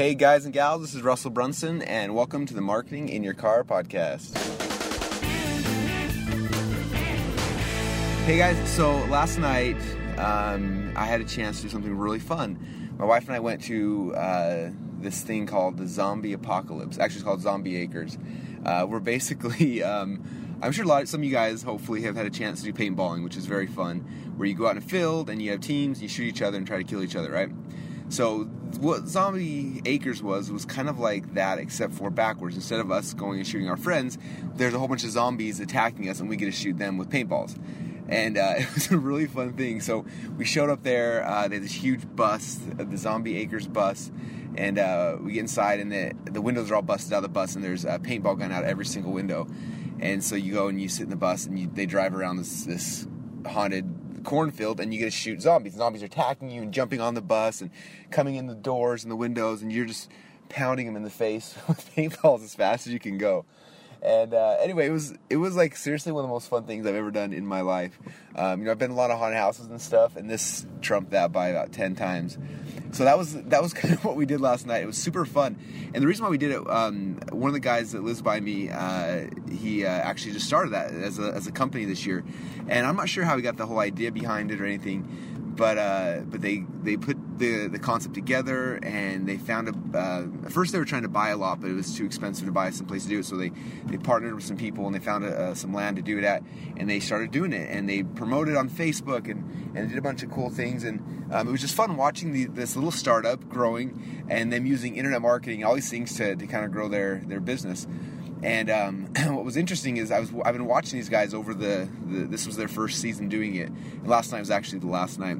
Hey, guys and gals, this is Russell Brunson, and welcome to the Marketing in Your Car podcast. Hey, guys, so last night um, I had a chance to do something really fun. My wife and I went to uh, this thing called the Zombie Apocalypse. Actually, it's called Zombie Acres. Uh, we're basically, um, I'm sure a lot, of some of you guys hopefully have had a chance to do paintballing, which is very fun, where you go out in a field and you have teams, you shoot each other and try to kill each other, right? So what Zombie Acres was was kind of like that, except for backwards. Instead of us going and shooting our friends, there's a whole bunch of zombies attacking us, and we get to shoot them with paintballs. And uh, it was a really fun thing. So we showed up there. Uh, they had this huge bus, the Zombie Acres bus, and uh, we get inside, and the the windows are all busted out of the bus, and there's a paintball gun out every single window. And so you go and you sit in the bus, and you, they drive around this this haunted cornfield and you get to shoot zombies. Zombies are attacking you and jumping on the bus and coming in the doors and the windows, and you're just pounding them in the face with paintballs as fast as you can go. And uh, anyway, it was it was like seriously one of the most fun things I've ever done in my life. Um, you know, I've been a lot of haunted houses and stuff, and this trumped that by about ten times. So that was that was kind of what we did last night. It was super fun, and the reason why we did it, um, one of the guys that lives by me, uh, he uh, actually just started that as a as a company this year, and I'm not sure how he got the whole idea behind it or anything but uh, but they they put the the concept together and they found a uh, at first they were trying to buy a lot but it was too expensive to buy some place to do it so they they partnered with some people and they found a, uh, some land to do it at and they started doing it and they promoted on Facebook and and did a bunch of cool things and um, it was just fun watching the, this little startup growing and them using internet marketing all these things to, to kind of grow their their business. And um, what was interesting is I was I've been watching these guys over the, the, this was their first season doing it. And last night was actually the last night.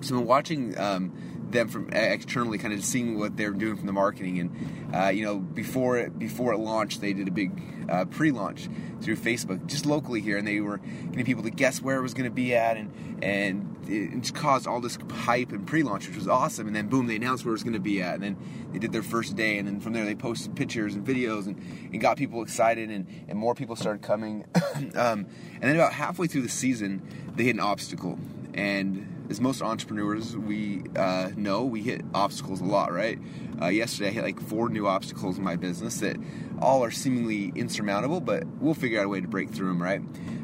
So I've been watching um, them from externally, kind of seeing what they're doing from the marketing. And uh, you know, before it before it launched, they did a big uh, pre-launch through Facebook, just locally here, and they were getting people to guess where it was going to be at, and and it just caused all this hype and pre-launch, which was awesome. And then boom, they announced where it was going to be at, and then they did their first day, and then from there they posted pictures and videos and, and got people excited, and, and more people started coming. um, and then about halfway through the season, they hit an obstacle, and as most entrepreneurs we uh, know, we hit obstacles a lot, right? Uh, yesterday I hit like four new obstacles in my business that all are seemingly insurmountable, but we'll figure out a way to break through them, right?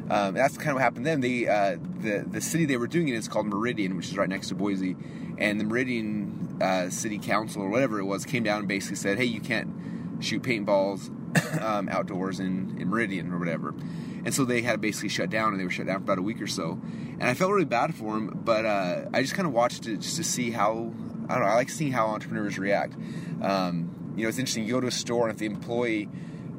Um, that's kind of what happened then. They, uh, the the city they were doing it is called Meridian, which is right next to Boise, and the Meridian uh, City Council or whatever it was came down and basically said, "Hey, you can't shoot paintballs um, outdoors in, in Meridian or whatever." And so they had basically shut down, and they were shut down for about a week or so. And I felt really bad for them, but uh, I just kind of watched it just to see how I don't know. I like seeing how entrepreneurs react. Um, you know, it's interesting. You go to a store, and if the employee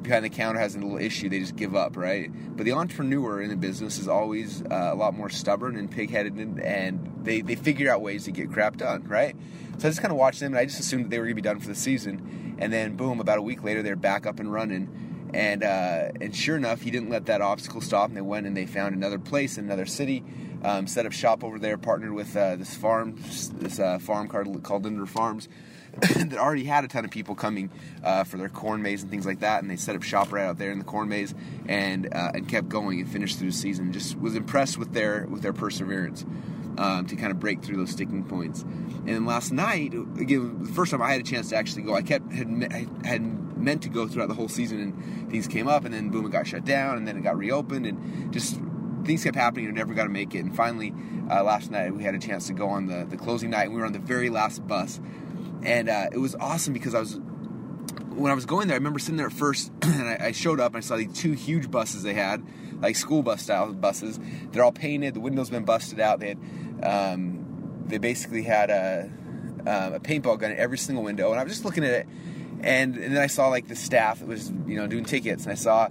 behind the counter has a little issue, they just give up, right? But the entrepreneur in the business is always uh, a lot more stubborn and pig-headed, and, and they, they figure out ways to get crap done, right? So I just kind of watched them, and I just assumed that they were going to be done for the season. And then, boom, about a week later, they're back up and running. And uh, and sure enough, he didn't let that obstacle stop, and they went and they found another place in another city, um, set up shop over there, partnered with uh, this farm, this uh, farm called, called Farms, that already had a ton of people coming uh, for their corn maze and things like that, and they set up shop right out there in the corn maze, and uh, and kept going and finished through the season. Just was impressed with their with their perseverance um, to kind of break through those sticking points. And then last night, again, the first time I had a chance to actually go, I kept had, had meant to go throughout the whole season, and things came up, and then boom, it got shut down, and then it got reopened, and just things kept happening and never got to make it. And finally, uh, last night we had a chance to go on the, the closing night, and we were on the very last bus, and uh, it was awesome because I was when I was going there, I remember sitting there at first, and I, I, showed up and I saw these two huge buses they had, like school bus style buses. They're all painted. The windows been busted out. They had, um, they basically had a, um, a paintball gun in every single window. And I was just looking at it, and, and then I saw like the staff that was you know doing tickets, and I saw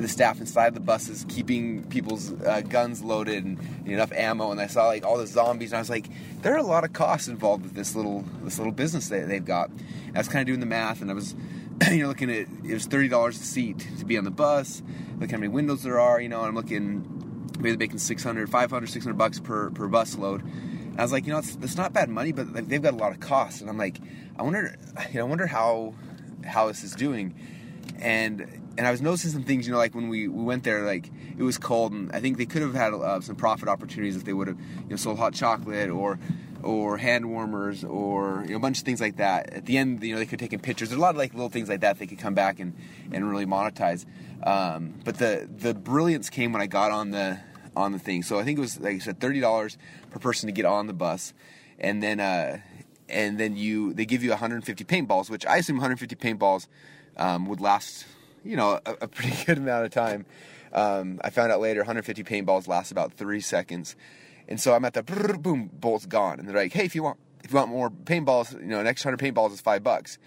the staff inside the buses keeping people's uh, guns loaded and enough ammo. And I saw like all the zombies. And I was like there are a lot of costs involved with this little this little business that they've got. And I was kind of doing the math. And I was you know looking at it was thirty dollars a seat to be on the bus. Look how many windows there are you know and I'm looking maybe they're making 600 500 600 bucks per per bus load I was like you know it's, it's not bad money but they've got a lot of costs and I'm like I wonder you know I wonder how how this is doing and and I was noticing some things, you know, like when we, we went there, like it was cold, and I think they could have had uh, some profit opportunities if they would have, you know, sold hot chocolate or or hand warmers or you know, a bunch of things like that. At the end, you know, they could take in pictures. There's a lot of like little things like that they could come back and, and really monetize. Um, but the the brilliance came when I got on the on the thing. So I think it was like I said, thirty dollars per person to get on the bus, and then uh, and then you they give you 150 paintballs, which I assume 150 paintballs um, would last you know a, a, pretty good amount of time. Um, I found out later 150 paintballs last about three seconds. And so I'm at the brrr, boom, bolt's gone. And they're like, hey, if you want if you want more paintballs, you know, an extra hundred paintballs is five bucks.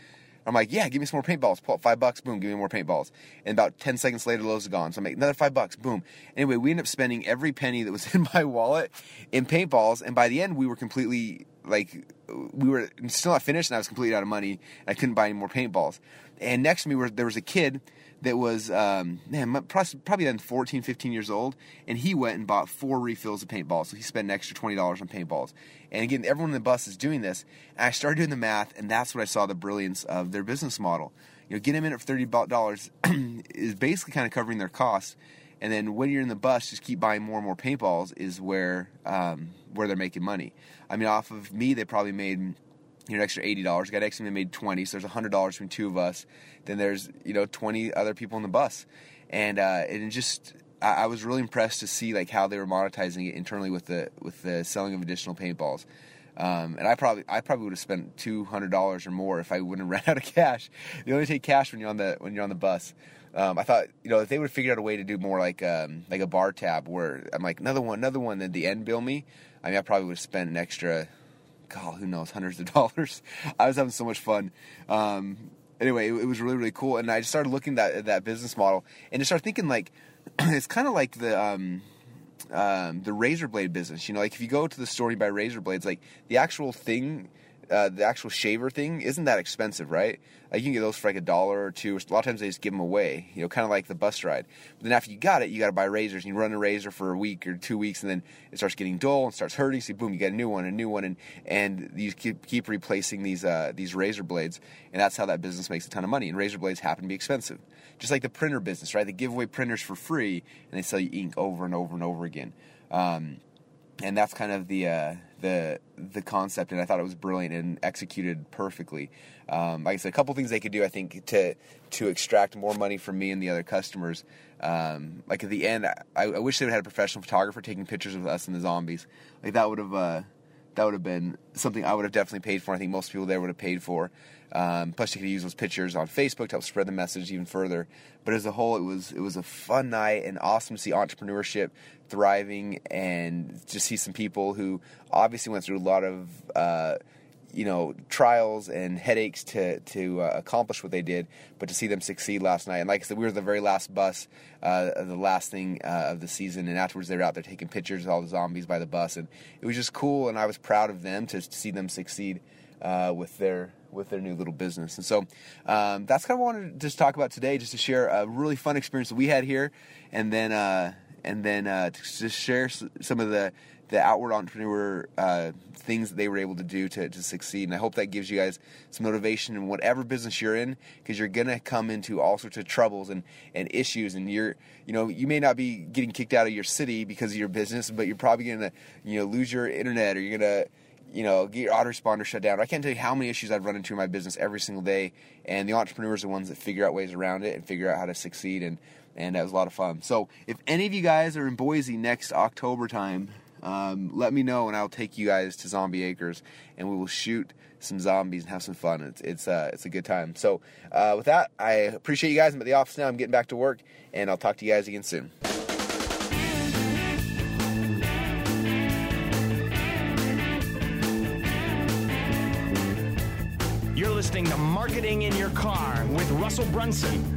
I'm like, yeah, give me some more paintballs. Pull five bucks, boom, give me more paintballs. And about 10 seconds later, those are gone. So I make another five bucks, boom. Anyway, we end up spending every penny that was in my wallet in paintballs. And by the end, we were completely, like, we were still not finished and I was completely out of money. I couldn't buy any more paintballs. And next to me, were, there was a kid that was um, man probably then 14 15 years old and he went and bought four refills of paintballs. So he spent an extra $20 on paintballs. And again everyone in the bus is doing this and i started doing the math and that's when i saw the brilliance of their business model. You know getting them in at $30 is basically kind of covering their costs and then when you're in the bus just keep buying more and more paintballs is where um, where they're making money. I mean off of me they probably made you an extra eighty dollars. Got X Men made twenty, so there's hundred dollars between two of us. Then there's you know twenty other people on the bus, and uh, just I, I, was really impressed to see like how they were monetizing it internally with the with the selling of additional paintballs. Um, and I probably I probably would have spent two hundred dollars or more if I wouldn't have ran out of cash. You only take cash when you're on the when you're on the bus. Um, I thought you know if they would have figured out a way to do more like um, like a bar tab where I'm like another one another one then the end bill me. I mean I probably would have spent an extra God, who knows, hundreds of dollars. I was having so much fun. Um, anyway, it, it, was really, really cool. And I just started looking at that, that business model and just started thinking like, it's kind of like the, um, um, the razor blade business. You know, like if you go to the store and buy razor blades, like the actual thing uh, the actual shaver thing isn't that expensive, right? Uh, you can get those for like a dollar or two. A lot of times they just give them away, you know, kind of like the bus ride. But then after you got it, you got to buy razors. And you run a razor for a week or two weeks, and then it starts getting dull and starts hurting. So boom, you get a new one, a new one, and and you keep keep replacing these uh, these razor blades, and that's how that business makes a ton of money. And razor blades happen to be expensive, just like the printer business, right? They give away printers for free, and they sell you ink over and over and over again. Um, and that's kind of the uh, the the concept, and I thought it was brilliant and executed perfectly. Um, like I said, a couple things they could do, I think, to to extract more money from me and the other customers. Um, like at the end, I, I, wish they would have had a professional photographer taking pictures of us and the zombies. Like that would have uh, that would have been something I would have definitely paid for. I think most people there would have paid for. Um, plus, you could use those pictures on Facebook to help spread the message even further. But as a whole, it was it was a fun night and awesome to see entrepreneurship thriving and just see some people who obviously went through a lot of uh, you know trials and headaches to to uh, accomplish what they did, but to see them succeed last night. And like I said, we were the very last bus, uh, the last thing uh, of the season, and afterwards they were out there taking pictures of all the zombies by the bus, and it was just cool. And I was proud of them to, to see them succeed uh, with their with their new little business. And so um, that's kind of what I wanted to just talk about today, just to share a really fun experience that we had here, and then uh, and then uh, to just share some of the the outward entrepreneur uh, things that they were able to do to, to succeed. And I hope that gives you guys some motivation in whatever business you're in, because you're gonna come into all sorts of troubles and, and issues. And you're, you know, you may not be getting kicked out of your city because of your business, but you're probably gonna, you know, lose your internet or you're gonna you know, get your autoresponder shut down. I can't tell you how many issues I've run into in my business every single day, and the entrepreneurs are the ones that figure out ways around it and figure out how to succeed, and and that was a lot of fun. So, if any of you guys are in Boise next October time, um, let me know, and I'll take you guys to Zombie Acres, and we will shoot some zombies and have some fun. It's it's uh, it's a good time. So, uh, with that, I appreciate you guys. I'm at the office now. I'm getting back to work, and I'll talk to you guys again soon. You're listening to Marketing in Your Car with Russell Brunson,